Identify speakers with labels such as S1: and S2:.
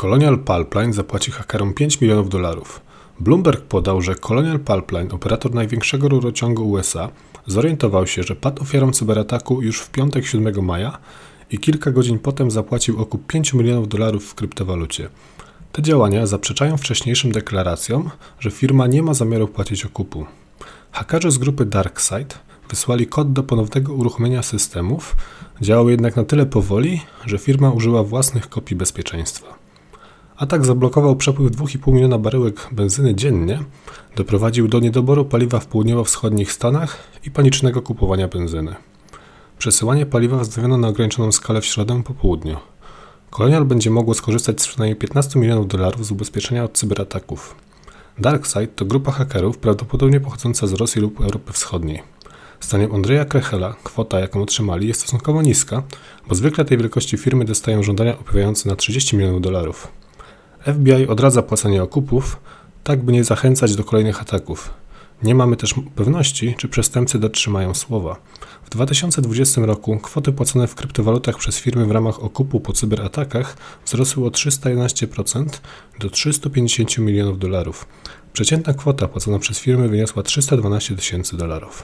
S1: Colonial Pipeline zapłaci hakerom 5 milionów dolarów. Bloomberg podał, że Colonial Pipeline, operator największego rurociągu USA, zorientował się, że padł ofiarą cyberataku już w piątek 7 maja i kilka godzin potem zapłacił okup 5 milionów dolarów w kryptowalucie. Te działania zaprzeczają wcześniejszym deklaracjom, że firma nie ma zamiaru płacić okupu. Hakerzy z grupy DarkSide wysłali kod do ponownego uruchomienia systemów, działał jednak na tyle powoli, że firma użyła własnych kopii bezpieczeństwa. Atak zablokował przepływ 2,5 miliona baryłek benzyny dziennie, doprowadził do niedoboru paliwa w południowo-wschodnich Stanach i panicznego kupowania benzyny. Przesyłanie paliwa wznowiono na ograniczoną skalę w środę po południu. Colonial będzie mogło skorzystać z przynajmniej 15 milionów dolarów z ubezpieczenia od cyberataków. DarkSide to grupa hakerów prawdopodobnie pochodząca z Rosji lub Europy Wschodniej. Zdaniem Andrzeja Krechela kwota, jaką otrzymali, jest stosunkowo niska, bo zwykle tej wielkości firmy dostają żądania opływające na 30 milionów dolarów. FBI odradza płacenie okupów, tak by nie zachęcać do kolejnych ataków. Nie mamy też pewności, czy przestępcy dotrzymają słowa. W 2020 roku kwoty płacone w kryptowalutach przez firmy w ramach okupu po cyberatakach wzrosły o 311% do 350 milionów dolarów. Przeciętna kwota płacona przez firmy wyniosła 312 tysięcy dolarów.